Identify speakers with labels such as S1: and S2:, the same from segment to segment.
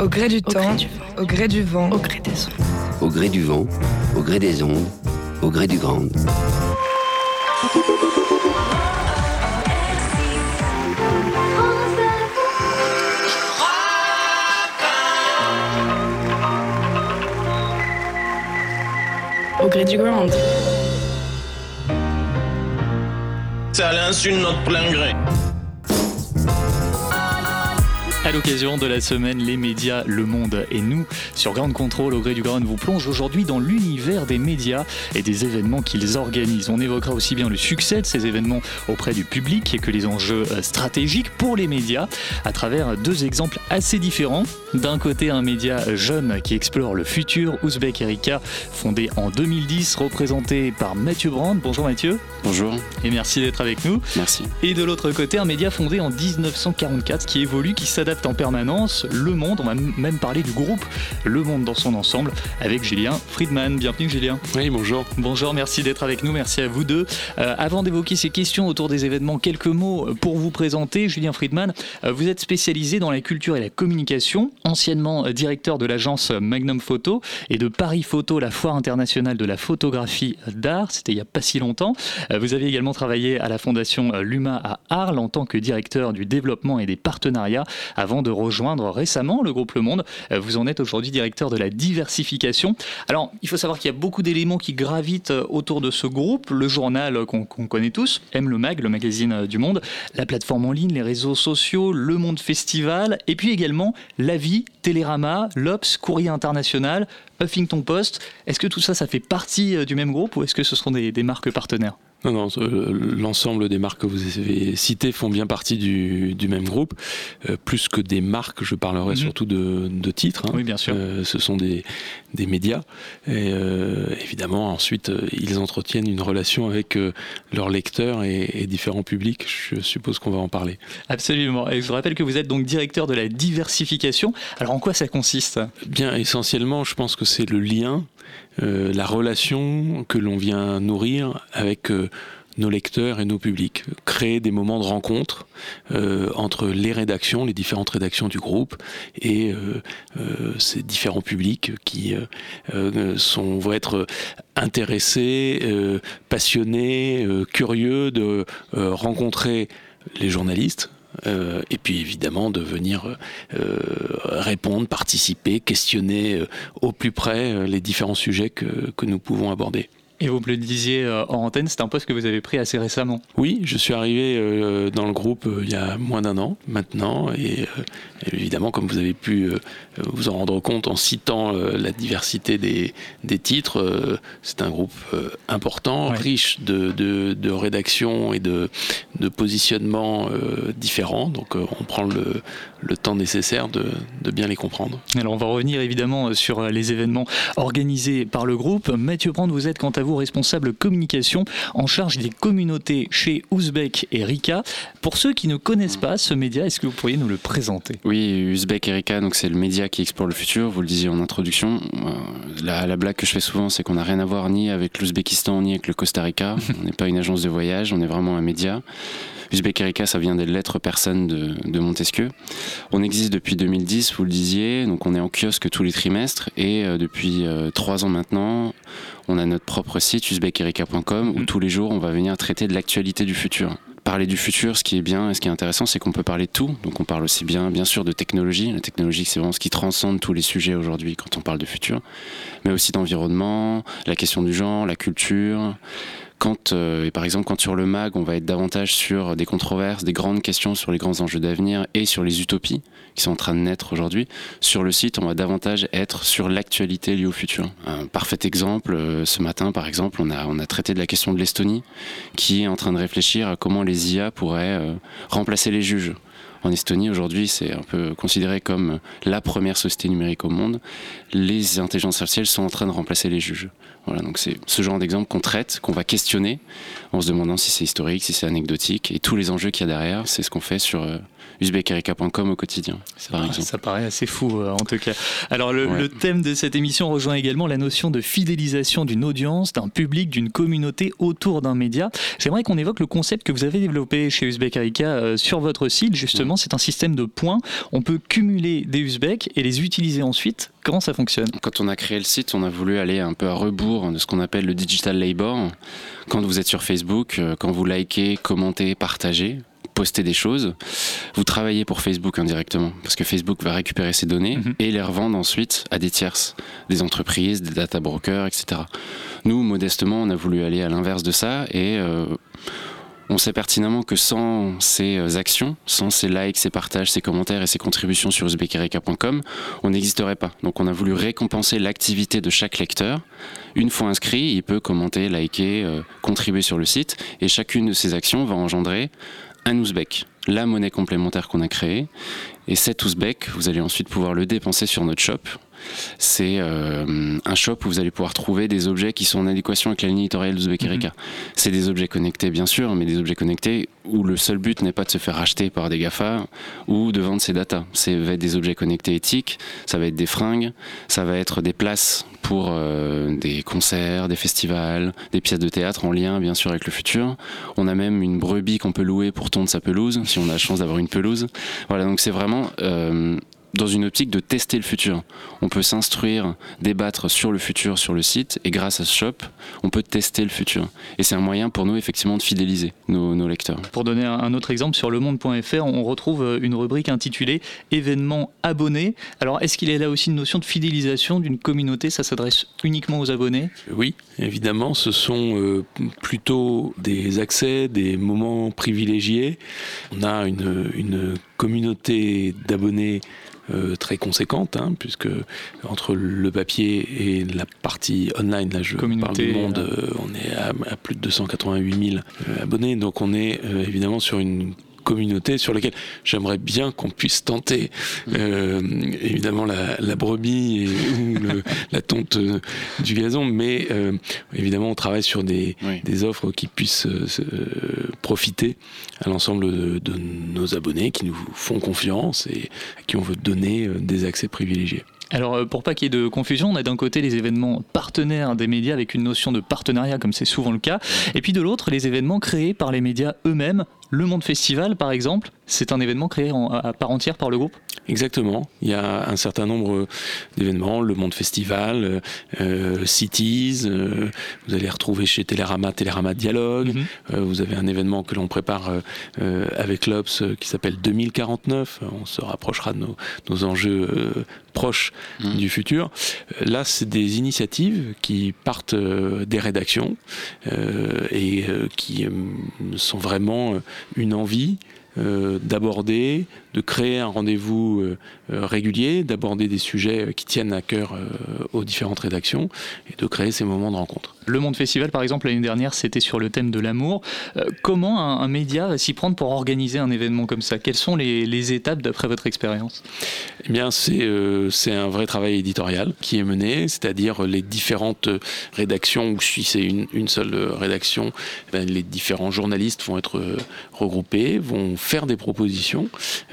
S1: Au gré du temps, au gré du vent,
S2: au gré des ondes.
S3: Au gré du vent, au gré des ondes, au gré du grand.
S2: Au gré du grand.
S4: C'est à l'insu de notre plein gré.
S5: À l'occasion de la semaine Les médias, le monde et nous, sur Ground Control au gré du Grand, vous plonge aujourd'hui dans l'univers des médias et des événements qu'ils organisent. On évoquera aussi bien le succès de ces événements auprès du public que les enjeux euh, stratégiques pour les médias à travers deux exemples assez différents. D'un côté, un média jeune qui explore le futur, Ouzbek Erika, fondé en 2010, représenté par Mathieu Brand. Bonjour Mathieu.
S6: Bonjour.
S5: Et merci d'être avec nous.
S6: Merci.
S5: Et de l'autre côté, un média fondé en 1944 qui évolue, qui s'adapte en permanence. Le Monde, on va même parler du groupe Le Monde dans son ensemble avec Julien Friedman. Bienvenue Julien.
S6: Oui, bonjour.
S5: Bonjour, merci d'être avec nous, merci à vous deux. Euh, avant d'évoquer ces questions autour des événements, quelques mots pour vous présenter. Julien Friedman, euh, vous êtes spécialisé dans la culture et la communication, anciennement euh, directeur de l'agence Magnum Photo et de Paris Photo, la foire internationale de la photographie d'art. C'était il n'y a pas si longtemps. Vous avez également travaillé à la fondation Luma à Arles en tant que directeur du développement et des partenariats avant de rejoindre récemment le groupe Le Monde. Euh, vous en êtes aujourd'hui directeur de la diversification. Alors, il faut savoir qu'il y a beaucoup d'éléments qui gravitent euh, autour de ce groupe. Le journal qu'on connaît tous, M le Mag, le magazine euh, du Monde, la plateforme en ligne, les réseaux sociaux, le Monde Festival, et puis également La Vie, Télérama, l'Obs, Courrier International, Huffington Post. Est-ce que tout ça, ça fait partie du même groupe ou est-ce que ce seront des marques partenaires?
S6: Non, non, l'ensemble des marques que vous avez citées font bien partie du, même groupe. Euh, plus que des marques, je parlerai mhm. surtout de, titres.
S5: Hein. Oui, bien sûr.
S6: Euh, ce sont des, médias. Et euh, évidemment, ensuite, ils entretiennent une relation avec leurs lecteurs et, différents publics. Je suppose qu'on va en parler.
S5: Absolument. Et je vous rappelle que vous êtes donc directeur de la diversification. Alors, en quoi ça consiste?
S6: Bien, essentiellement, je pense que c'est le lien euh, la relation que l'on vient nourrir avec euh, nos lecteurs et nos publics, créer des moments de rencontre euh, entre les rédactions, les différentes rédactions du groupe et ces différents publics qui vont être intéressés, passionnés, curieux de rencontrer les journalistes, euh, et puis évidemment de venir euh, répondre, participer, questionner euh, au plus près les différents sujets que nous pouvons aborder.
S5: Et vous me le disiez euh, en antenne, c'est un poste que vous avez pris assez récemment.
S6: Oui, je suis arrivé euh, dans le groupe euh, il y a moins d'un an maintenant. Et évidemment, comme vous avez pu vous en rendre compte en citant la diversité des, des titres, c'est un groupe important, riche de, de, de rédactions et de, de positionnements différents. Donc on prend le, le temps nécessaire de, de, bien les comprendre.
S5: Alors on va revenir évidemment sur les événements organisés par le groupe. Mathieu Brand, vous êtes quant à vous responsable communication en charge des communautés chez Ouzbek et Rika. Pour ceux qui ne connaissent pas ce média, est-ce que vous pourriez nous le présenter?
S6: Oui, Ouzbek et Rika, donc c'est le média qui explore le futur, vous le disiez en introduction. Euh, la, la blague que je fais souvent, c'est qu'on n'a rien à voir ni avec l'Ouzbékistan ni avec le Costa Rica. on n'est pas une agence de voyage, on est vraiment un média. Uzbek Erika, ça vient des lettres personnes de, de, Montesquieu. On existe depuis 2010, vous le disiez, donc on est en kiosque tous les trimestres et euh, depuis euh, trois ans maintenant, on a notre propre site uzbekerika.com où mm. tous les jours on va venir traiter de l'actualité du futur parler du futur, ce qui est bien et ce qui est intéressant, c'est qu'on peut parler de tout. Donc on parle aussi bien, bien sûr, de technologie. La technologie, c'est vraiment ce qui transcende tous les sujets aujourd'hui quand on parle de futur, mais aussi d'environnement, la question du genre, la culture, quand, euh, par exemple, quand sur le MAG, on va être davantage sur des controverses, des grandes questions sur les grands enjeux d'avenir et sur les utopies qui sont en train de naître aujourd'hui, sur le site, on va davantage être sur l'actualité liée au futur. Un parfait exemple, euh, ce matin, par exemple, on a, on a traité de la question de l'Estonie, qui est en train de réfléchir à comment les IA pourraient euh, remplacer les juges en Estonie aujourd'hui, c'est un peu considéré comme la première société numérique au monde. Les intelligences artificielles sont en train de remplacer les juges. Voilà, donc c'est ce genre d'exemple qu'on traite, qu'on va questionner en se demandant si c'est historique, si c'est anecdotique et tous les enjeux qu'il y a derrière. C'est ce qu'on fait sur euh, uzbekerika.com au quotidien.
S5: Ça, ça, paraît assez fou euh, en tout cas. Alors le, le, thème de cette émission rejoint également la notion de fidélisation d'une audience, d'un public, d'une communauté autour d'un média. J'aimerais qu'on évoque le concept que vous avez développé chez Uzbekerika euh, sur votre site justement c'est un système de points. On peut cumuler des Uzbeks et les utiliser ensuite. Comment ça fonctionne
S6: Quand on a créé le site, on a voulu aller un peu à rebours de ce qu'on appelle le digital labor. Quand vous êtes sur Facebook, euh, quand vous likez, commentez, partagez, postez des choses, vous travaillez pour Facebook indirectement, parce que Facebook va récupérer ces données
S5: Mhm.
S6: et les revendre ensuite à des tierces, des entreprises, des data brokers, etc. Nous, modestement, on a voulu aller à l'inverse de ça et euh, on sait pertinemment que sans ces euh, actions, sans ces likes, ces partages, ces commentaires et ces contributions sur uzbekereka.com, on n'existerait pas. Donc on a voulu récompenser l'activité de chaque lecteur. Une fois inscrit, il peut commenter, liker, euh, contribuer sur le site et chacune de ces actions va engendrer un ouzbek, la monnaie complémentaire qu'on a créée. Et cet ouzbek, vous allez ensuite pouvoir le dépenser sur notre shop. C'est euh, un shop où vous allez pouvoir trouver des objets qui sont en adéquation avec la ligne éditoriale Erika. C'est des objets connectés, bien sûr, mais des objets connectés où le seul but n'est pas de se faire racheter par des GAFA ou de vendre ses datas. Ça va être des objets connectés éthiques, ça va être des fringues, ça va être des places pour euh, des concerts, des festivals, des pièces de théâtre en lien, bien sûr, avec le futur. On a même une brebis qu'on peut louer pour tondre sa pelouse, si on a la chance d'avoir une pelouse. Voilà, donc c'est vraiment... euh, dans une optique de tester le futur. On peut s'instruire, débattre sur le futur sur le site et grâce à ce shop, on peut tester le futur. Et c'est un moyen pour nous effectivement de fidéliser nos, nos lecteurs.
S5: Pour donner un autre exemple, sur lemonde.fr, on retrouve euh, une rubrique intitulée événements abonnés. Alors, est-ce qu'il y a là aussi une notion de fidélisation d'une communauté? Ça s'adresse uniquement aux abonnés?
S7: Oui, évidemment, ce sont euh, plutôt des accès, des moments privilégiés. On a une, une communauté d'abonnés euh, très conséquente, hein, puisque entre le papier et la partie online, là je
S5: Communauté,
S7: parle du monde, euh, on est à, à plus de 288 000 euh, abonnés, donc on est évidemment sur une communauté sur laquelle j'aimerais bien qu'on puisse tenter euh, évidemment la, la brebis et, ou le- la tonte euh, du gazon mais euh, évidemment on travaille sur des,
S6: Oui.
S7: des offres qui puissent euh, se- profiter à l'ensemble de, de nos abonnés qui nous font confiance et à qui on veut donner des accès privilégiés.
S5: Alors, pour pas qu'il y ait de confusion, on a d'un côté les événements partenaires des médias avec une notion de partenariat, comme c'est souvent le cas, et puis de l'autre, les événements créés par les médias eux-mêmes. Le Monde Festival, par exemple, c'est un événement créé en- à part entière par le groupe?
S7: Exactement. Il y a un certain nombre d'événements, le Monde Festival, euh, Cities. euh, vous allez retrouver chez Télérama, Télérama Dialogue.
S5: Mhm.
S7: Euh, vous avez un événement que l'on prépare euh, euh, avec l'Obs euh, qui s'appelle 2049. On se rapprochera de nos, nos enjeux euh, proches
S6: Mhm.
S7: du futur. Euh, Là, c'est des initiatives qui partent euh, des rédactions euh, et euh, qui euh, sont vraiment euh, une envie euh, d'aborder, de créer un rendez-vous euh, euh, régulier, d'aborder des sujets euh, qui tiennent à cœur aux différentes rédactions et de créer ces moments de rencontre.
S5: Le Monde Festival, par exemple, l'année dernière, c'était sur le thème de l'amour. Comment un, un média va s'y prendre pour organiser un événement comme ça? Quelles sont les, les étapes d'après votre expérience?
S7: Eh bien, c'est euh, un vrai travail éditorial qui est mené, c'est-à-dire les différentes rédactions, ou si c'est une, une seule rédaction, ben, les différents journalistes vont être regroupés, vont faire des propositions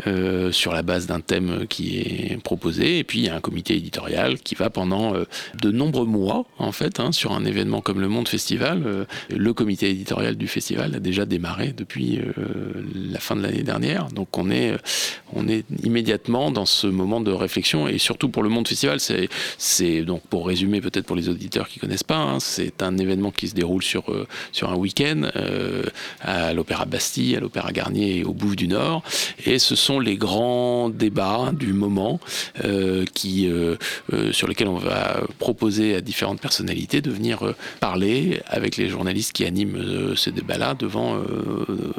S7: euh, sur la base d'un thème qui est proposé, et puis il y a un comité éditorial qui va pendant euh, de nombreux mois, en fait, hein, sur un événement comme le Monde Festival. euh, le comité éditorial du festival a déjà démarré depuis la fin de l'année dernière, donc on est, on est immédiatement dans ce moment de réflexion. Et surtout pour le Monde Festival, c'est, donc pour résumer peut-être pour les auditeurs qui connaissent pas, hein, c'est un événement qui se déroule sur sur un week-end à l'Opéra Bastille, à l'Opéra Garnier et au Bouffe du Nord, et ce sont les grands débats du moment euh, qui euh, euh, sur lesquels on va proposer à différentes personnalités de venir parler avec les journalistes qui animent ces débats-là devant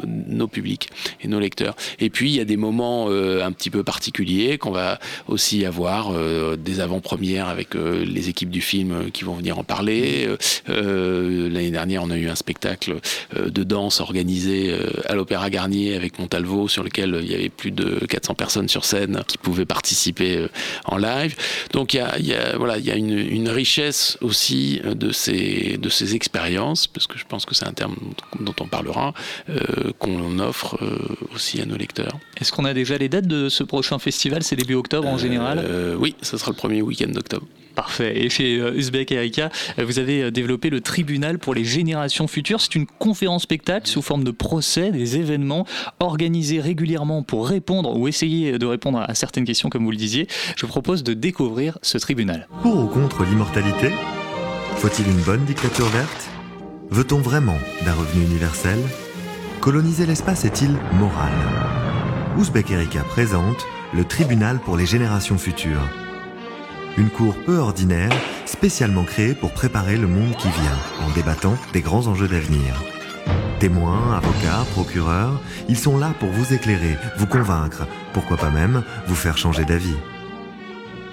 S7: nos publics et nos lecteurs. Et puis il y a des moments un petit peu particuliers qu'on va aussi avoir des avant-premières avec les équipes du film qui vont venir en parler. L'année dernière, on a eu un spectacle de danse organisé à l'Opéra Garnier avec Montalvo sur lequel il y avait plus de 400 personnes sur scène qui pouvaient participer euh, en live. Donc il y a, y a- voilà, y a une, une richesse aussi euh, de ces, de ces expériences, parce que je pense que c'est un terme dont on parlera, euh, qu'on offre euh, aussi à nos lecteurs.
S5: Est-ce qu'on a déjà les dates de ce prochain festival? C'est début octobre en général
S7: Euh, oui, ce sera le premier week-end d'octobre.
S5: Parfait. Et chez euh, Uzbek Erika, euh, vous avez euh, développé le tribunal pour les générations futures. C'est une conférence spectacle sous forme de procès, des événements organisés régulièrement pour répondre ou essayer de répondre à certaines questions, comme vous le disiez. Je vous propose de découvrir ce tribunal.
S8: Pour ou contre l'immortalité? Faut-il une bonne dictature verte? Veut-on vraiment d'un revenu universel? Coloniser l'espace est-il moral? Ouzbek Erika présente le tribunal pour les générations futures une cour peu ordinaire, spécialement créée pour préparer le monde qui vient, en débattant des grands enjeux d'avenir. Témoins, avocats, procureurs, ils sont là pour vous éclairer, vous convaincre, pourquoi pas même vous faire changer d'avis.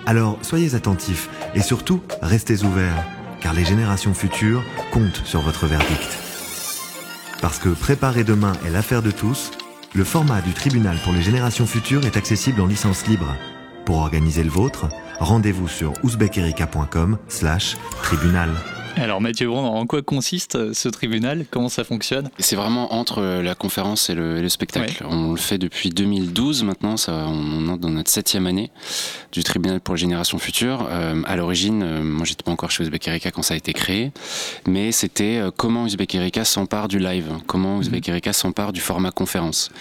S8: Alors soyez attentifs et surtout restez ouverts, car les générations futures comptent sur votre verdict. Parce que préparer demain est l'affaire de tous, le format du tribunal pour les générations futures est accessible en licence libre. Pour organiser le vôtre, rendez-vous sur ouzbekerika.com slash tribunal.
S5: Alors Mathieu Brand, en quoi consiste euh, ce tribunal? Comment ça fonctionne?
S6: C'est vraiment entre euh, la conférence et le, spectacle. On le fait depuis 2012 maintenant, ça, on entre dans notre septième année du tribunal pour les générations futures. Euh, à l'origine, euh, moi j'étais pas encore chez Uzbek Erika quand ça a été créé, mais c'était comment Uzbek Erika s'empare du live, comment Uzbek mhm. Erika s'empare du format conférence.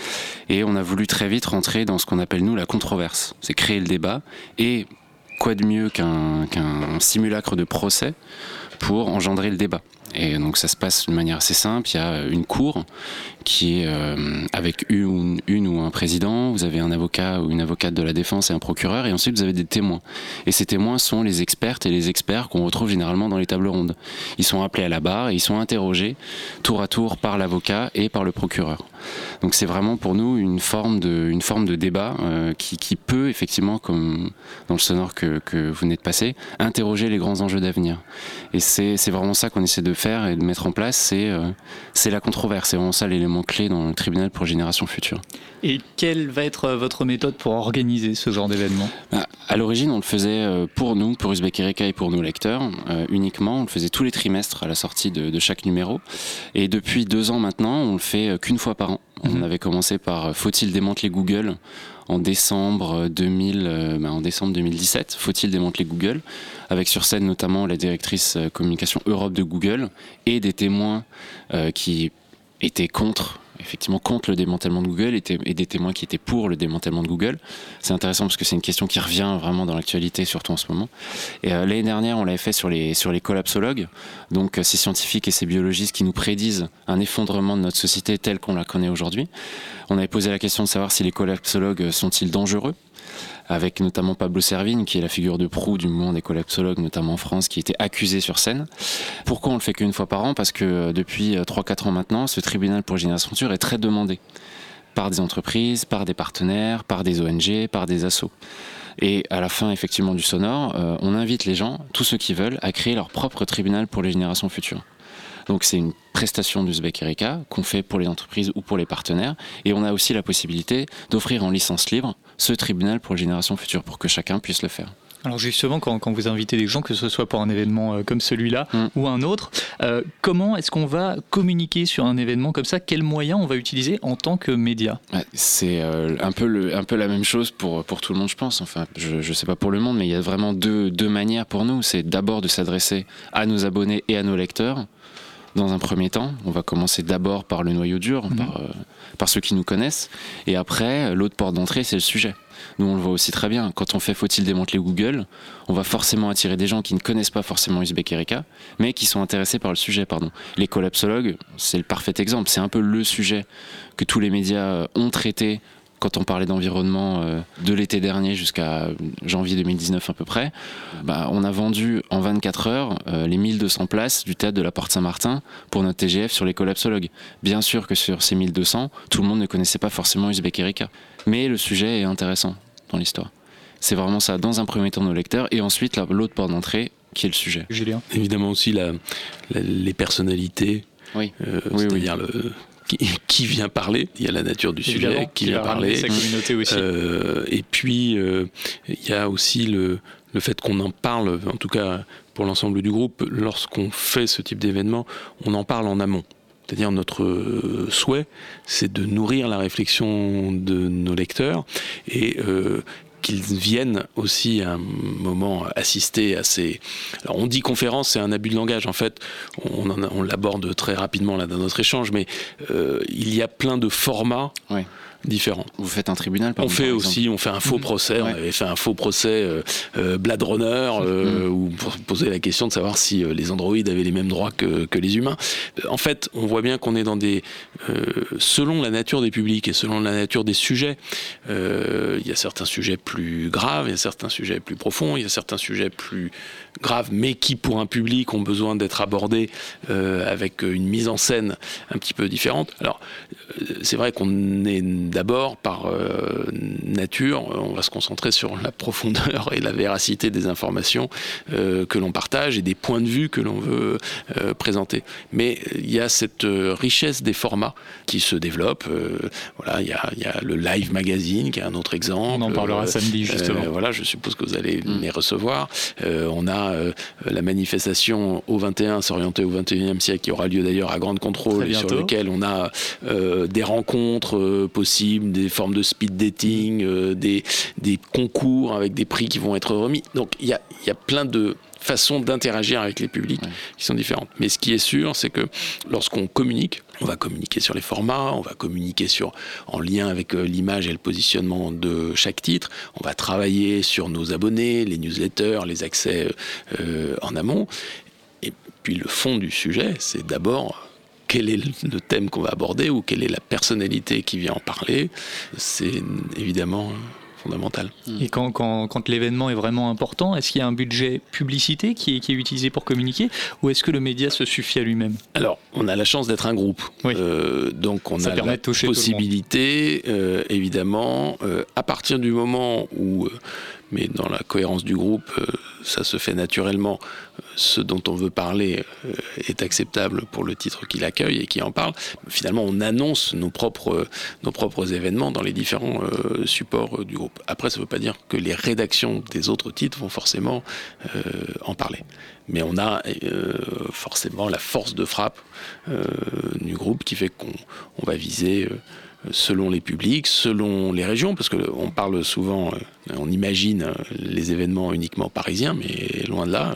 S6: Et on a voulu très vite rentrer dans ce qu'on appelle nous la controverse. C'est créer le débat et quoi de mieux qu'un simulacre de procès pour engendrer le débat? Et donc ça se passe d'une manière assez simple. Il y a une cour qui est euh, avec une, une, ou un président, vous avez un avocat ou une avocate de la défense et un procureur, et ensuite vous avez des témoins. Et ces témoins sont les expertes et les experts qu'on retrouve généralement dans les tables rondes. Ils sont appelés à la barre et ils sont interrogés tour à tour par l'avocat et par le procureur. Donc c'est vraiment pour nous une forme de, une forme de débat euh, qui, qui, peut effectivement, comme dans le sonore que, que vous venez de passer, interroger les grands enjeux d'avenir. Et c'est vraiment ça qu'on essaie de faire et de mettre en place, c'est euh, c'est la controverse, c'est vraiment ça l'élément clé dans le tribunal pour Génération Future.
S5: Et quelle va être euh, votre méthode pour organiser ce genre d'événement?
S6: Bah, À l'origine, on le faisait euh, pour nous, pour Uzbek Erika et pour nos lecteurs, euh, uniquement. On le faisait tous les trimestres à la sortie de, chaque numéro. Et depuis deux ans maintenant, on le fait qu'une fois par an. On mhm. avait commencé par Faut-il démanteler Google? En décembre 2000, bah, en décembre 2017. Faut-il démanteler Google? Avec sur scène notamment la directrice communication Europe de Google et des témoins qui étaient contre effectivement contre le démantèlement de Google et, des témoins qui étaient pour le démantèlement de Google. C'est intéressant parce que c'est une question qui revient vraiment dans l'actualité, surtout en ce moment. Et euh, l'année dernière, on l'avait fait sur les, sur les collapsologues, donc euh, ces scientifiques et ces biologistes qui nous prédisent un effondrement de notre société telle qu'on la connaît aujourd'hui. On avait posé la question de savoir si les collapsologues sont-ils dangereux avec notamment Pablo Servigne, qui est la figure de proue du mouvement des collapsologues, notamment en France, qui était accusé sur scène. Pourquoi on le fait qu'une fois par an? Parce que euh, depuis 3-4 euh, ans maintenant, ce tribunal pour Génération Future est très demandé par des entreprises, par des partenaires, par des ONG, par des assos. Et à la fin, effectivement, du sonore, euh, on invite les gens, tous ceux qui veulent, à créer leur propre tribunal pour les générations futures. Donc c'est une prestation d'Uzbek Erika qu'on fait pour les entreprises ou pour les partenaires. Et on a aussi la possibilité d'offrir en licence libre ce tribunal pour les générations futures, pour que chacun puisse le faire.
S5: Alors justement, quand, vous invitez des gens, que ce soit pour un événement euh, comme celui-là mm. ou un autre, euh, comment est-ce qu'on va communiquer sur un événement comme ça? Quels moyens on va utiliser en tant que média?
S6: C'est euh, un, peu le, un peu la même chose pour, pour tout le monde, je pense. Enfin, je ne sais pas pour le monde, mais il y a vraiment deux, deux manières pour nous. C'est d'abord de s'adresser à nos abonnés et à nos lecteurs dans un premier temps. On va commencer d'abord par le noyau dur, mhm. par, euh, par, ceux qui nous connaissent. Et après, l'autre porte d'entrée, c'est le sujet. Nous, on le voit aussi très bien. Quand on fait Faut-il démanteler Google, on va forcément attirer des gens qui ne connaissent pas forcément Uzbek Erika, mais qui sont intéressés par le sujet. Pardon. Les collapsologues, c'est le parfait exemple. C'est un peu le sujet que tous les médias ont traité quand on parlait d'environnement euh, de l'été dernier jusqu'à janvier 2019 à peu près, bah, on a vendu en 24 heures euh, les 1200 places du théâtre de la Porte Saint-Martin pour notre TGF sur les collapsologues. Bien sûr que sur ces 1200, tout le monde ne connaissait pas forcément Uzbek Erika. Mais le sujet est intéressant dans l'histoire. C'est vraiment ça, dans un premier temps nos lecteurs, et ensuite l'autre porte d'entrée qui est le sujet.
S7: Julien? Évidemment aussi les personnalités,
S6: oui.
S7: Euh, c'est-à-dire le qui, vient parler. Il y a la nature du sujet qui, vient parler.
S5: Sa communauté aussi.
S7: Euh, et puis, euh, il y a aussi le, le fait qu'on en parle, en tout cas pour l'ensemble du groupe, lorsqu'on fait ce type d'événement, on en parle en amont. C'est-à-dire notre euh, souhait, c'est de nourrir la réflexion de nos lecteurs et qu'ils viennent aussi à un moment assister à ces. Alors on dit conférence, c'est un abus de langage. En fait, on, l'aborde très rapidement là dans notre échange, mais euh, il y a plein de formats.
S6: Ouais
S7: différents.
S6: Vous faites un tribunal par
S7: On fait aussi, on fait un faux mhm. procès. On avait fait un faux procès euh, euh, Blade Runner, euh, mhm. où pour poser la question de savoir si les androïdes avaient les mêmes droits que, que les humains. En fait, on voit bien qu'on est dans des, selon la nature des publics et selon la nature des sujets, il y a certains sujets plus graves, il y a certains sujets plus profonds, il y a certains sujets plus graves, mais qui pour un public ont besoin d'être abordés avec une mise en scène un petit peu différente. Alors, c'est vrai qu'on est d'abord, par euh, nature, on va se concentrer sur la profondeur et la véracité des informations euh, que l'on partage et des points de vue que l'on veut euh, présenter. Mais il y a cette richesse des formats qui se développe. voilà, il y, a, y, a, le Live Magazine qui est un autre exemple.
S5: On en parlera samedi justement.
S7: voilà, je suppose que vous allez mm. les recevoir. on a la manifestation au 21, s'orienter au 21e siècle, qui aura lieu d'ailleurs à Grande Contrôle et sur lequel on a des rencontres possibles des formes de speed dating, euh, des, des concours avec des prix qui vont être remis. Donc il y a, y a plein de façons d'interagir avec les publics qui sont différentes. Mais ce qui est sûr, c'est que lorsqu'on communique, on va communiquer sur les formats, on va communiquer sur, en lien avec euh, l'image et le positionnement de chaque titre, on va travailler sur nos abonnés, les newsletters, les accès euh, en amont. Et puis le fond du sujet, c'est d'abord quel est le thème qu'on va aborder ou quelle est la personnalité qui vient en parler, c'est évidemment fondamental.
S5: Et quand, quand, quand l'événement est vraiment important, est-ce qu'il y a un budget publicité qui est, qui est utilisé pour communiquer ou est-ce que le média se suffit à lui-même?
S7: Alors, on a la chance d'être un groupe. Euh, donc, on a la possibilité, euh, évidemment, euh, à partir du moment où mais dans la cohérence du groupe, ça se fait naturellement. Ce dont on veut parler euh, est acceptable pour le titre qui l'accueille et qui en parle. Finalement, on annonce nos propres, événements dans les différents euh, supports du groupe. Après, ça ne veut pas dire que les rédactions des autres titres vont forcément en parler. Mais on a forcément la force de frappe du groupe qui fait qu'on va viser selon les publics, selon les régions, parce qu'on parle souvent, euh, on imagine euh, les événements uniquement parisiens, mais loin de là.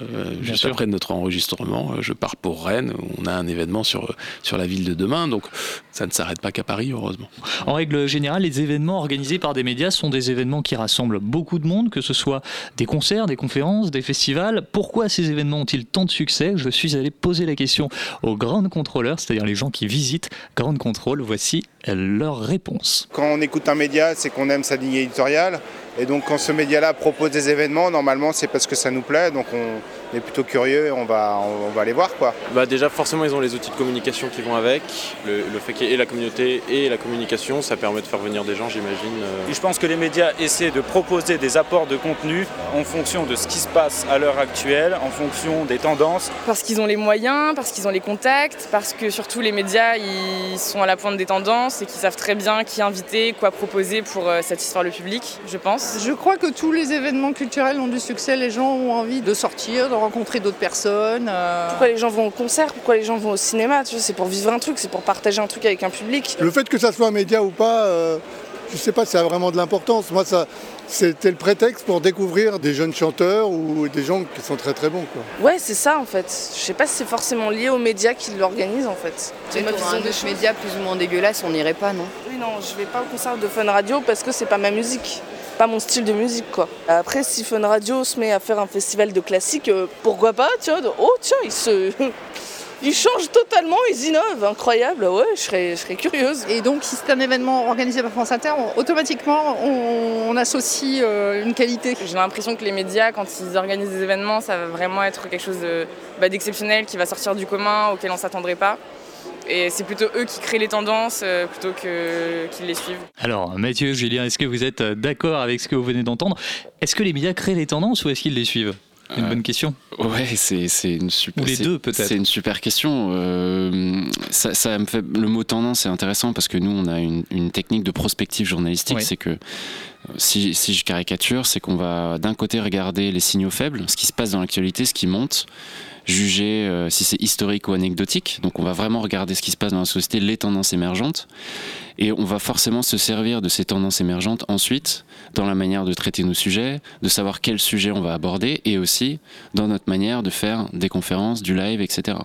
S7: Euh, juste après notre enregistrement, je pars pour Rennes, où on a un événement sur, sur la ville de demain, donc ça ne s'arrête pas qu'à Paris, heureusement.
S5: En règle générale, les événements organisés par des médias sont des événements qui rassemblent beaucoup de monde, que ce soit des concerts, des conférences, des festivals. Pourquoi ces événements ont-ils tant de succès? Je suis allé poser la question aux grandes contrôleurs, c'est-à-dire les gens qui visitent Grande Contrôle. Voici leur réponse.
S9: Quand on écoute un média, c'est qu'on aime sa ligne éditoriale. Et donc quand ce média-là propose des événements, normalement c'est parce que ça nous plaît. Donc on, est plutôt curieux et on va, on, va aller voir quoi.
S10: Bah déjà forcément ils ont les outils de communication qui vont avec. Le, fait qu'il y ait la communauté et la communication, ça permet de faire venir des gens j'imagine.
S11: Euh. Je pense que les médias essaient de proposer des apports de contenu en fonction de ce qui se passe à l'heure actuelle, en fonction des tendances.
S12: Parce qu'ils ont les moyens, parce qu'ils ont les contacts, parce que surtout les médias ils sont à la pointe des tendances et qu'ils savent très bien qui inviter, quoi proposer pour euh, satisfaire le public, je pense.
S13: Je crois que tous les événements culturels ont du succès, les gens ont envie de sortir, rencontrer d'autres personnes.
S12: Euh. Pourquoi les gens vont au concert? Pourquoi les gens vont au cinéma? C'est pour vivre un truc, c'est pour partager un truc avec un public.
S14: Le fait que ça soit un média ou pas, euh, je ne sais pas si ça a vraiment de l'importance. Moi, ça, c'était le prétexte pour découvrir des jeunes chanteurs ou des gens qui sont très très bons. Quoi.
S12: Ouais, c'est ça en fait. Je sais pas si c'est forcément lié aux médias qui l'organisent en fait.
S15: C'est ma vision de médias plus ou moins dégueulasse, on n'irait pas, non?
S12: Oui, non, je vais pas au concert de Fun Radio parce que c'est pas ma musique pas mon style de musique quoi. Après si Fun Radio se met à faire un festival de classiques, euh, pourquoi pas, tu vois, oh tiens, ils se. Ils changent totalement, ils innovent, incroyable, ouais, je serais, je serais curieuse.
S13: Et donc, si c'est un événement organisé par France Inter, automatiquement, on, associe euh, une qualité.
S12: J'ai l'impression que les médias, quand ils organisent des événements, ça va vraiment être quelque chose bah, d'exceptionnel, qui va sortir du commun, auquel on ne s'attendrait pas. Et c'est plutôt eux qui créent les tendances euh, plutôt que qu'ils les suivent.
S5: Alors Mathieu, Julien, est-ce que vous êtes euh, d'accord avec ce que vous venez d'entendre? Est-ce que les médias créent les tendances ou est-ce qu'ils les suivent? Une bonne question.
S6: Ouais, c'est une super.
S5: Ou les deux peut-être.
S6: C'est une super question. Euh, ça, me fait le mot tendance c'est intéressant parce que nous on a une, technique de prospective journalistique, c'est que si, si je caricature, c'est qu'on va d'un côté regarder les signaux faibles, ce qui se passe dans l'actualité, ce qui monte, juger euh, si c'est historique ou anecdotique. Donc on va vraiment regarder ce qui se passe dans la société, les tendances émergentes. Et on va forcément se servir de ces tendances émergentes ensuite dans la manière de traiter nos sujets, de savoir quel sujet on va aborder et aussi dans notre manière de faire des conférences, du live, etc.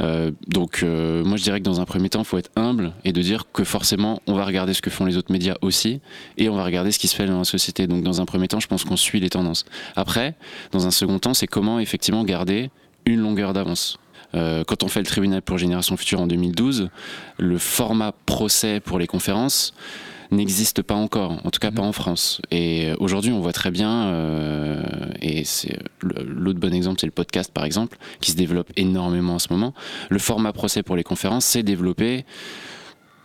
S6: Euh, donc euh, moi je dirais que dans un premier temps, il faut être humble et de dire que forcément on va regarder ce que font les autres médias aussi et on va regarder ce qui se fait dans la société. Donc dans un premier temps, je pense qu'on suit les tendances. Après, dans un second temps, c'est comment effectivement garder une longueur d'avance. Euh, quand on fait le tribunal pour Génération Future en 2012, le format procès pour les conférences n'existe pas encore, en tout cas pas en France. Et aujourd'hui, on voit très bien, euh, et c'est l'autre bon exemple, c'est le podcast par exemple, qui se développe énormément en ce moment. Le format procès pour les conférences s'est développé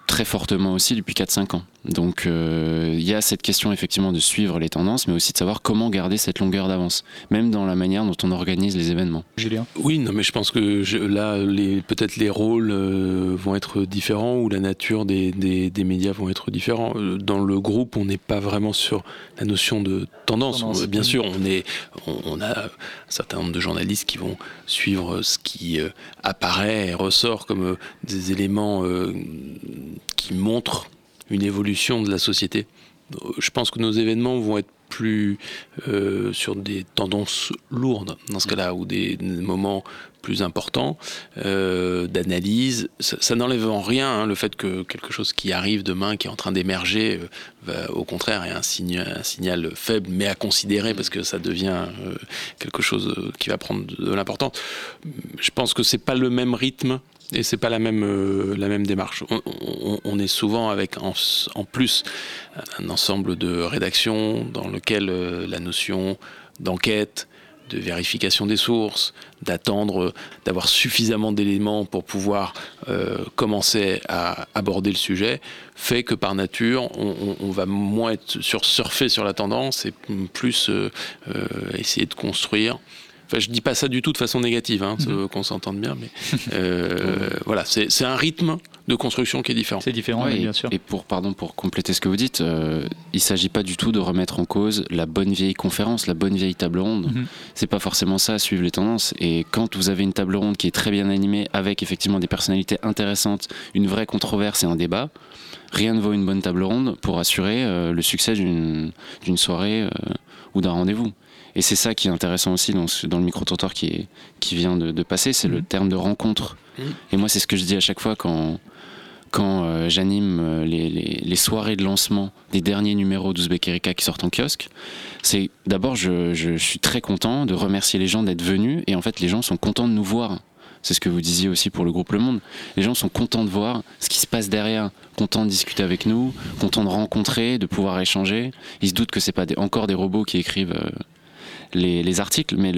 S6: très fortement aussi depuis 4-5 ans. Donc euh, il y a cette question effectivement de suivre les tendances, mais aussi de savoir comment garder cette longueur d'avance, même dans la manière dont on organise les événements.
S5: Julien?
S7: Oui, non, mais je pense que là, peut-être les rôles euh, vont être différents ou la nature des, des, médias vont être différents. Euh, dans le groupe, on n'est pas vraiment sur la notion de tendance. Bien sûr, on, est, on, a un certain nombre de journalistes qui vont suivre ce qui apparaît et ressort comme des éléments qui montrent une évolution de la société. Je pense que nos événements vont être plus euh, sur des tendances lourdes dans ce cas-là, ou des, moments plus importants euh, d'analyse. Ça, n'enlève en rien hein, le fait que quelque chose qui arrive demain, qui est en train d'émerger, euh, au contraire est un signal, un signal faible, mais à considérer parce que ça devient quelque chose qui va prendre de l'importance. Je pense que c'est pas le même rythme et c'est pas la même, euh, la même démarche. On, est souvent avec en, plus un ensemble de rédactions dans lequel euh, la notion d'enquête, de vérification des sources, d'attendre d'avoir suffisamment d'éléments pour pouvoir euh, commencer à aborder le sujet, fait que par nature, on, va moins être sur surfer sur la tendance et plus essayer de construire Enfin, je dis pas ça du tout de façon négative, hein, mhm. qu'on s'entende bien, mais euh, voilà, c'est un rythme de construction qui est différent.
S5: C'est différent, bien sûr.
S6: Et pour, pardon, pour compléter ce que vous dites, euh, il ne s'agit pas du tout de remettre en cause la bonne vieille conférence, la bonne vieille table ronde. Ce mhm. C'est pas forcément ça, suivre les tendances. Et quand vous avez une table ronde qui est très bien animée, avec effectivement des personnalités intéressantes, une vraie controverse et un débat, rien ne vaut une bonne table ronde pour assurer euh, le succès d'une soirée ou d'un rendez-vous. Et c'est ça qui est intéressant aussi dans, dans le micro-trottoir qui, qui vient de, passer, c'est le mhm. terme de rencontre. Mhm. Et moi, c'est ce que je dis à chaque fois quand, quand euh, j'anime euh, les, les, soirées de lancement des derniers numéros d'Ouzbek Erika qui sortent en kiosque. C'est d'abord, je, je, suis très content de remercier les gens d'être venus et en fait, les gens sont contents de nous voir. C'est ce que vous disiez aussi pour le groupe Le Monde. Les gens sont contents de voir ce qui se passe derrière, contents de discuter avec nous, contents de rencontrer, de pouvoir échanger. Ils se doutent que c'est pas encore des robots qui écrivent euh, les, articles, mais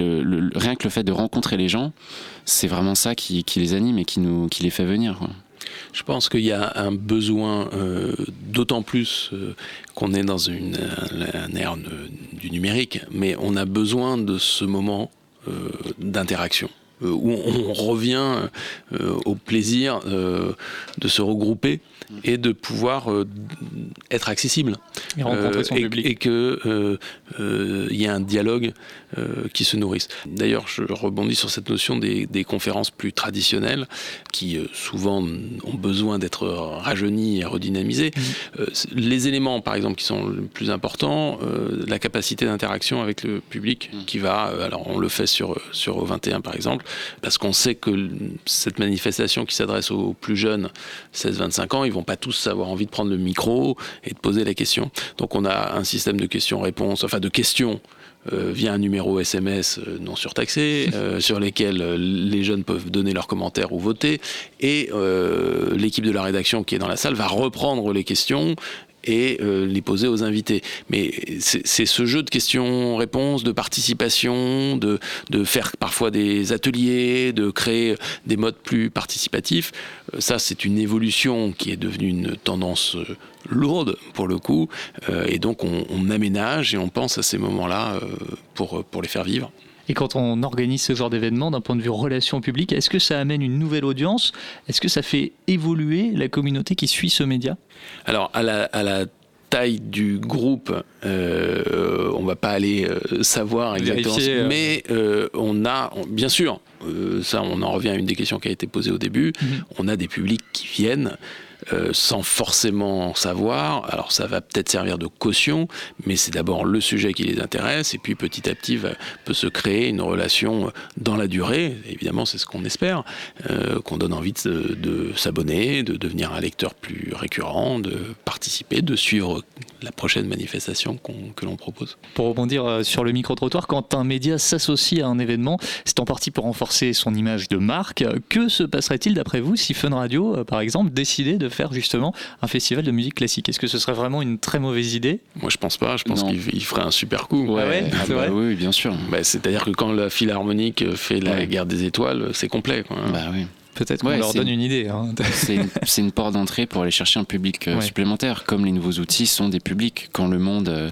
S6: rien que le fait de rencontrer les gens, c'est vraiment ça qui, les anime et qui, les fait venir.
S7: Je pense qu'il y a un besoin, euh, d'autant plus euh, qu'on est dans une, ère du numérique, mais on a besoin de ce moment euh, d'interaction où on revient au plaisir de se regrouper et de pouvoir euh, être accessible.
S5: Et rencontrer son
S7: euh,
S5: public.
S7: Et qu'il euh, y ait un dialogue qui se nourrisse. D'ailleurs, je rebondis sur cette notion des, des conférences plus traditionnelles qui souvent ont besoin d'être rajeunies et redynamisées. Mmh. les éléments, par exemple, qui sont les plus importants, la capacité d'interaction avec le public mmh. qui va, alors on le fait sur, sur O21 par exemple, parce qu'on sait que cette manifestation qui s'adresse aux plus jeunes, 16-25 ans, ils vont pas tous avoir envie de prendre le micro et de poser la question. Donc on a un système de questions-réponses, enfin de questions euh, via un numéro SMS euh, non surtaxé, euh, sur lesquels les jeunes peuvent donner leurs commentaires ou voter, et l'équipe de la rédaction qui est dans la salle va reprendre les questions et euh, les poser aux invités. Mais c'est ce jeu de questions-réponses, de participation, de, faire parfois des ateliers, de créer des modes plus participatifs. Euh, ça, c'est une évolution qui est devenue une tendance euh, lourde pour le coup, et donc on, aménage et on pense à ces moments-là pour les faire vivre.
S5: Et quand on organise ce genre d'événement d'un point de vue relation publique, est-ce que ça amène une nouvelle audience? Est-ce que ça fait évoluer la communauté qui suit ce média?
S7: Alors, à la, à la taille du groupe, euh, on va pas aller euh, savoir exactement.
S5: Vérifier, euh.
S7: Mais euh, on a, on- bien sûr, euh, ça, on en revient à une des questions qui a été posée au début.
S5: Mhm.
S7: On a des publics qui viennent. Euh, sans forcément savoir. Alors ça va peut-être servir de caution, mais c'est d'abord le sujet qui les intéresse, et puis petit à petit peut se créer une relation dans la durée. Évidemment, c'est ce qu'on espère, euh, qu'on donne envie de, s'abonner, de devenir un lecteur plus récurrent, de participer, de suivre la prochaine manifestation que l'on propose.
S5: Pour rebondir euh, sur le micro-trottoir, quand un média s'associe à un événement, c'est en partie pour renforcer son image de marque. Que se passerait-il d'après vous si Fun Radio, par exemple, décidait de faire justement un festival de musique classique Est-ce que ce serait vraiment une très mauvaise idée?
S7: Moi, je pense pas. Je pense qu'il il ferait un super coup.
S5: Ah ouais,
S6: Ah bah oui, bien sûr.
S7: Bah, C'est-à-dire que quand la Philharmonique fait la
S6: Ouais.
S7: guerre des étoiles, c'est complet. Quoi.
S6: Bah oui.
S5: Peut-être qu'on
S6: Ouais,
S5: leur donne
S6: une-
S5: une idée. hein.
S6: C'est une, porte d'entrée pour aller chercher un public euh,
S5: Ouais.
S6: supplémentaire, comme les nouveaux outils sont des publics. Quand le monde euh,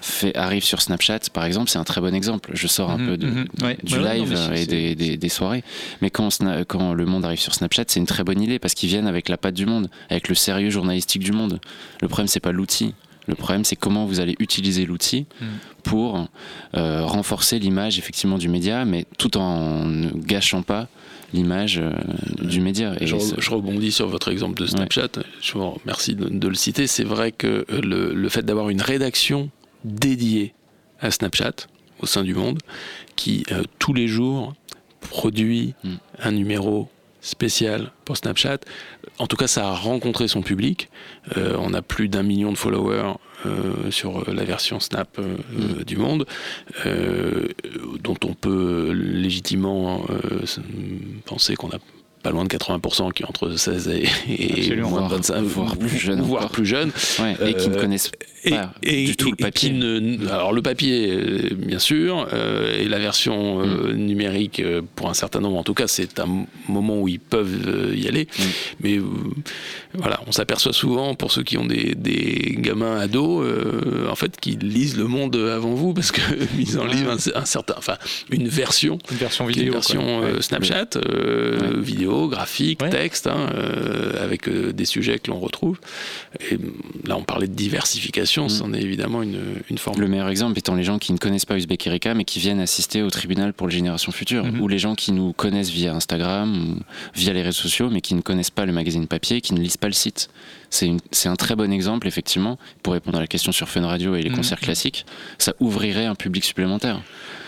S6: fait, arrive sur Snapchat, par exemple, c'est un très bon exemple. Je sors un
S5: Mhm,
S6: peu de,
S5: mhm. Ouais.
S6: du live
S5: non, c'est-
S6: et des, des- des soirées. Mais quand, quand le monde arrive sur Snapchat, c'est une très bonne idée parce qu'ils viennent avec la patte du monde, avec le sérieux journalistique du monde. Le problème, c'est pas l'outil. Le problème, c'est comment vous allez utiliser l'outil
S5: Mm.
S6: pour euh, renforcer l'image effectivement du média, mais tout en ne gâchant pas l'image euh, du média. Et
S7: Je, rebondis sur votre exemple de Snapchat. Je vous remercie de, de le citer. C'est vrai que euh, le, le fait d'avoir une rédaction dédiée à Snapchat au sein du monde, qui euh, tous les jours produit
S6: Mm.
S7: un numéro spécial pour Snapchat. En tout cas, ça a rencontré son public. Euh, on a plus d'un million de followers euh, sur la version Snap euh, euh, du monde, dont on peut légitimement penser qu'on a pas loin de 80% qui est entre 16 et, moins de
S6: Voire-
S7: 25,
S6: voire plus jeune
S7: voire plus jeunes.
S6: Ouais, et qui ne connaissent pas
S7: et-
S6: du tout
S7: et-
S6: le papier.
S7: ne- alors le papier, euh, bien sûr, euh, et la version euh,
S6: Mm.
S7: numérique, pour un certain nombre, en tout cas, c'est un moment où ils peuvent y aller.
S6: Mm.
S7: Mais voilà, on s'aperçoit souvent, pour ceux qui ont des, des gamins ados, en fait, qui lisent le monde avant vous, parce qu'ils en lisent un, un certain, enfin, une version.
S5: Une version vidéo.
S7: Une version
S5: Ouais.
S7: Snapchat,
S6: Ouais.
S7: vidéo, graphique,
S5: Ouais.
S7: texte, hein, avec des sujets que l'on retrouve. Et mm, là, on parlait de diversification,
S6: Mm.
S7: c'en est évidemment une, une forme.
S6: Le meilleur exemple étant les gens qui ne connaissent pas Uzbek Erika mais qui viennent assister au tribunal pour les générations futures,
S5: Mhm.
S6: ou les gens qui nous connaissent via Instagram, via les réseaux sociaux mais qui ne connaissent pas le magazine papier, qui ne lisent pas le site. C'est un très bon exemple effectivement pour répondre à la question sur Fun Radio et les
S5: Mhm.
S6: concerts classiques. Ça ouvrirait un public supplémentaire.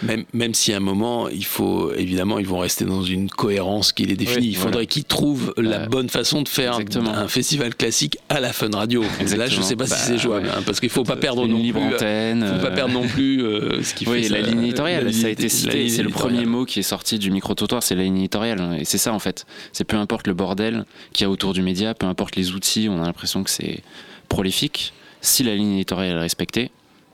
S7: Même, même si à un moment, il faut évidemment, ils vont rester dans une cohérence qui les définit.
S6: Oui,
S7: il faudrait
S6: voilà.
S7: qu'ils trouvent la
S6: Euh,
S7: bonne façon de faire
S6: exactement.
S7: un festival classique à la Fun Radio. Là, je
S6: Exactement.
S7: sais pas si
S6: Bah,
S7: c'est jouable,
S6: ouais.
S7: Parce qu'il faut pas perdre non
S6: libre
S7: plus.
S6: antenne.
S7: faut pas
S6: euh,
S7: perdre non plus euh, ce qui
S6: Oui,
S7: fait
S6: la
S7: ça,
S6: ligne éditoriale, ça a été cité. C'est le premier mot qui est sorti du micro-trottoir, c'est la ligne éditoriale. Et c'est ça en fait. C'est peu importe le bordel qu'il y a autour du média, peu importe les outils, on a l'impression que c'est prolifique. Si la ligne éditoriale est respectée,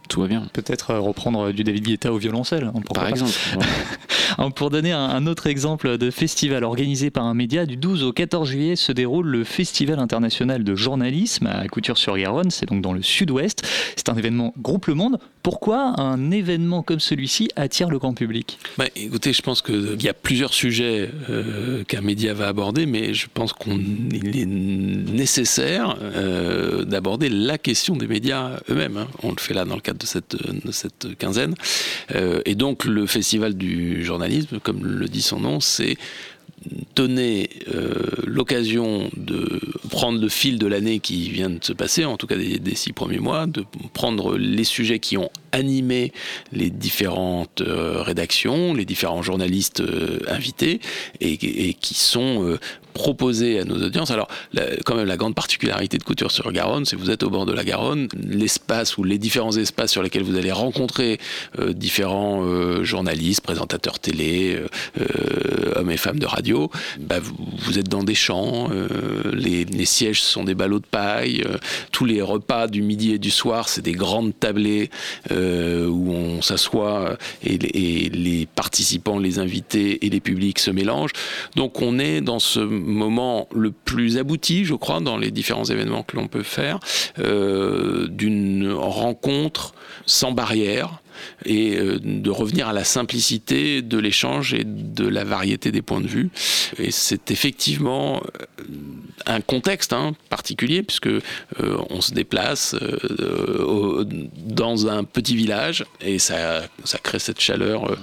S6: tout va bien.
S5: Peut-être euh, reprendre du David Guetta au violoncelle. hein, pourquoi
S6: Par exemple.
S5: Alors, Pour donner un, un autre exemple de festival organisé par un média, du 12 au 14 juillet se déroule le Festival international de journalisme à Couture-sur-Garonne, c'est donc dans le sud-ouest. C'est un événement groupe Le Monde. Pourquoi un événement comme celui-ci attire le grand public?
S7: Bah, écoutez, je pense qu'il y a plusieurs sujets euh, qu'un média va aborder, mais je pense qu'il est nécessaire euh, d'aborder la question des médias eux-mêmes. hein. On le fait là dans le cadre de cette, de cette quinzaine. Euh, et donc le Festival du journalisme, comme le dit son nom, c'est donner euh, l'occasion de prendre le fil de l'année qui vient de se passer, en tout cas des, six premiers mois, de prendre les sujets qui ont animé les différentes euh, rédactions, les différents journalistes euh, invités, et qui sont proposés à nos audiences. Alors, quand même, la grande particularité de Couture sur Garonne, c'est que vous êtes au bord de la Garonne, l'espace ou les différents espaces sur lesquels vous allez rencontrer euh, différents euh, journalistes, présentateurs télé, euh, hommes et femmes de radio, bah, vous, êtes dans des champs, les, sièges sont des ballots de paille, tous les repas du midi et du soir, c'est des grandes tablées où on s'assoit et les participants, les invités et les publics se mélangent. Donc on est dans ce moment le plus abouti, je crois, dans les différents événements que l'on peut faire, euh, d'une rencontre sans barrière et de revenir à la simplicité de l'échange et de la variété des points de vue. Et c'est effectivement un contexte hein, particulier puisque on se déplace dans un petit village et ça, ça crée cette chaleur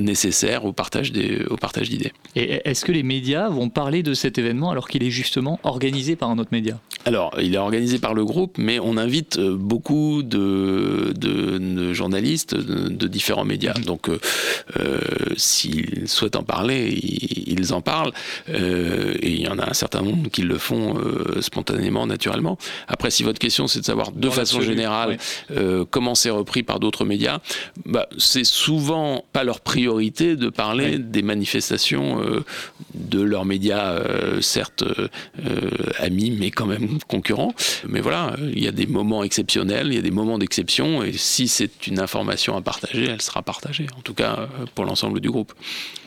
S7: nécessaire au partage des, au partage d'idées.
S5: Et est-ce que les médias vont parler de cet événement alors qu'il est justement organisé par un autre média?
S7: Alors, il est organisé par le groupe, mais on invite euh, beaucoup de, de, journalistes de, différents médias. Mhm. Donc, euh, euh, s'ils souhaitent en parler, ils, en parlent. et il y en a un certain nombre qui le font spontanément, naturellement. Après, si votre question c'est de savoir de façon générale comment c'est repris par d'autres médias, bah, c'est souvent pas leur priorité de parler des manifestations de leurs médias, certes amis, mais quand même concurrents. Mais voilà, il y a des moments exceptionnels, il y a des moments d'exception, et si c'est une information à partager, elle sera partagée, en tout cas pour l'ensemble du groupe.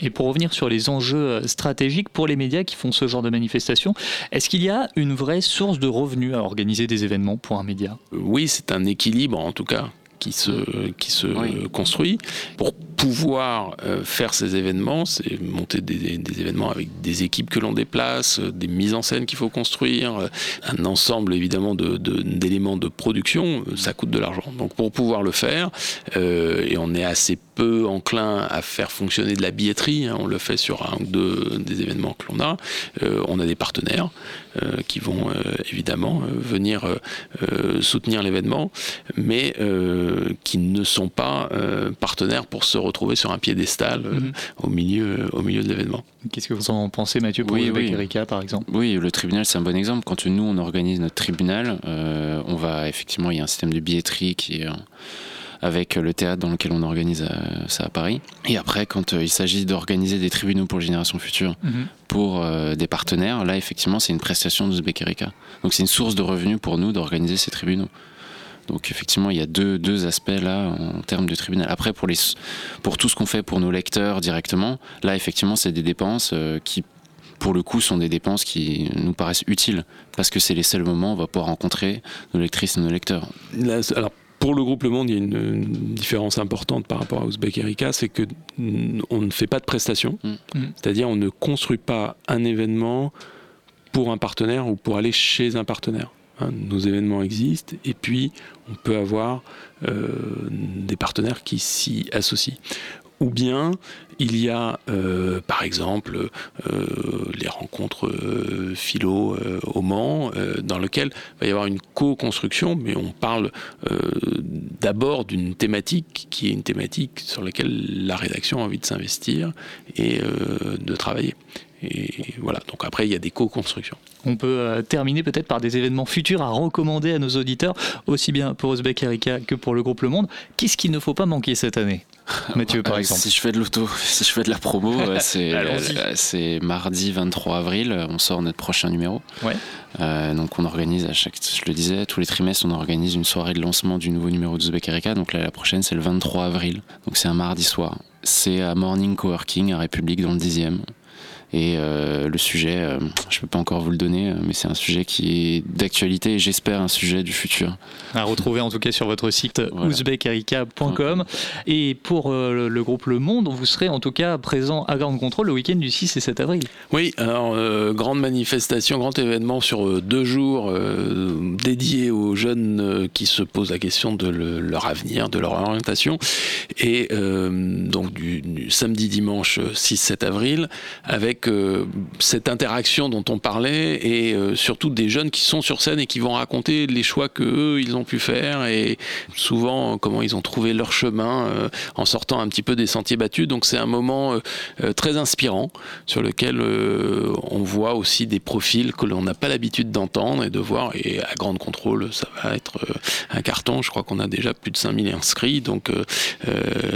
S5: Et pour revenir sur les enjeux stratégiques pour les médias qui font ce genre de manifestation, est-ce qu'il y a une vraie source de revenus à organiser des événements pour un média?
S7: Oui, c'est un équilibre en tout cas qui se, qui se construit. Pour pouvoir euh, faire ces événements, c'est monter des, événements avec des équipes que l'on déplace, euh, des mises en scène qu'il faut construire, euh, un ensemble évidemment d'éléments de, de, production, ça coûte de l'argent. Donc pour pouvoir le faire, et on est assez peu enclin à faire fonctionner de la billetterie, hein, on le fait sur un ou deux des événements que l'on a, on a des partenaires qui vont évidemment venir soutenir l'événement, mais qui ne sont pas partenaires pour se retrouver sur un piédestal euh, mhm. au, milieu, au milieu de l'événement.
S5: Qu'est-ce que vous en pensez, Mathieu, pour oui, Erika, par exemple?
S6: Oui, le tribunal, c'est un bon exemple. Quand nous, on organise notre tribunal, euh, on va effectivement, il y a un système de billetterie qui est avec le théâtre dans lequel on organise euh, ça à Paris. Et après, quand il s'agit d'organiser des tribunaux pour les générations futures, mhm. pour des partenaires, là, effectivement, c'est une prestation de Uzbek Erika. Donc c'est une source de revenus pour nous d'organiser ces tribunaux. Donc effectivement, il y a deux, deux aspects là en termes de tribunal. Après, pour, les, pour tout ce qu'on fait pour nos lecteurs directement, là effectivement, c'est des dépenses euh, qui pour le coup, sont des dépenses qui nous paraissent utiles parce que c'est les seuls moments où on va pouvoir rencontrer nos lectrices et nos lecteurs.
S7: alors, pour le groupe Le Monde, il y a une, différence importante par rapport à Ouzbek Erika, c'est que on ne fait pas de prestations, mm. Mm. c'est-à-dire on ne construit pas un événement pour un partenaire ou pour aller chez un partenaire. Hein, nos événements existent et puis on peut avoir euh, des partenaires qui s'y associent. Ou bien il y a euh, par exemple euh, les rencontres philo au Mans dans lesquelles il va y avoir une co-construction, mais on parle d'abord d'une thématique qui est une thématique sur laquelle la rédaction a envie de s'investir et de travailler. Et voilà, donc après il y a des co-constructions.
S5: On peut euh, terminer peut-être par des événements futurs à recommander à nos auditeurs, aussi bien pour Uzbek Erika que pour le groupe Le Monde. Qu'est-ce qu'il ne faut pas manquer cette année Mathieu, par exemple.
S6: Si je fais de l'auto, si je fais de la promo, euh, c'est mardi 23 avril, on sort notre prochain numéro.
S5: Ouais.
S6: Euh, donc on organise à chaque, je le disais, tous les trimestres, on organise une soirée de lancement du nouveau numéro de Erika. Donc là, la prochaine, c'est le 23 avril. Donc c'est un mardi soir. C'est à Morning Coworking à République dans le 10e. Et euh, le sujet, euh, je ne peux pas encore vous le donner, euh, mais c'est un sujet qui est d'actualité et j'espère un sujet du futur.
S5: À retrouver en tout cas sur votre site ouzbekerika.com. Et pour le groupe Le Monde, vous serez en tout cas présent à Grande Contrôle le week-end du 6 et 7 avril.
S7: Oui, alors grande manifestation, grand événement sur deux jours dédié aux jeunes qui se posent la question de leur avenir, de leur orientation. Et donc du, du samedi dimanche 6-7 avril avec cette interaction dont on parlait et euh, surtout des jeunes qui sont sur scène et qui vont raconter les choix que eux ils ont pu faire et souvent comment ils ont trouvé leur chemin euh, en sortant un petit peu des sentiers battus. Donc c'est un moment euh, très inspirant sur lequel on voit aussi des profils que l'on n'a pas l'habitude d'entendre et de voir et à grande contrôle ça va être un carton. Je crois qu'on a déjà plus de 5000 inscrits donc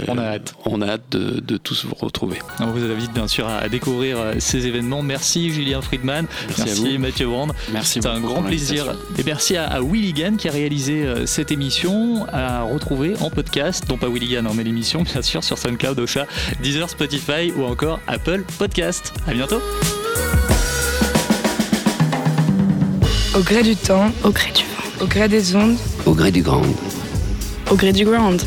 S5: on a hâte.
S7: On a hâte de, tous vous retrouver.
S5: On vous invite bien sûr à découvrir ces événements. Merci Julien Friedman, merci, Mathieu Brand.
S6: Merci.
S5: C'est un grand plaisir. Et merci à, à Willigan qui a réalisé euh, cette émission, à retrouver en podcast, non pas Willigan, hein, mais l'émission bien sûr sur SoundCloud, Ocha, Deezer, Spotify ou encore Apple Podcast. À bientôt.
S1: Au gré du temps,
S2: au gré du vent,
S1: au gré des ondes,
S3: au gré du grand,
S2: au gré du ground.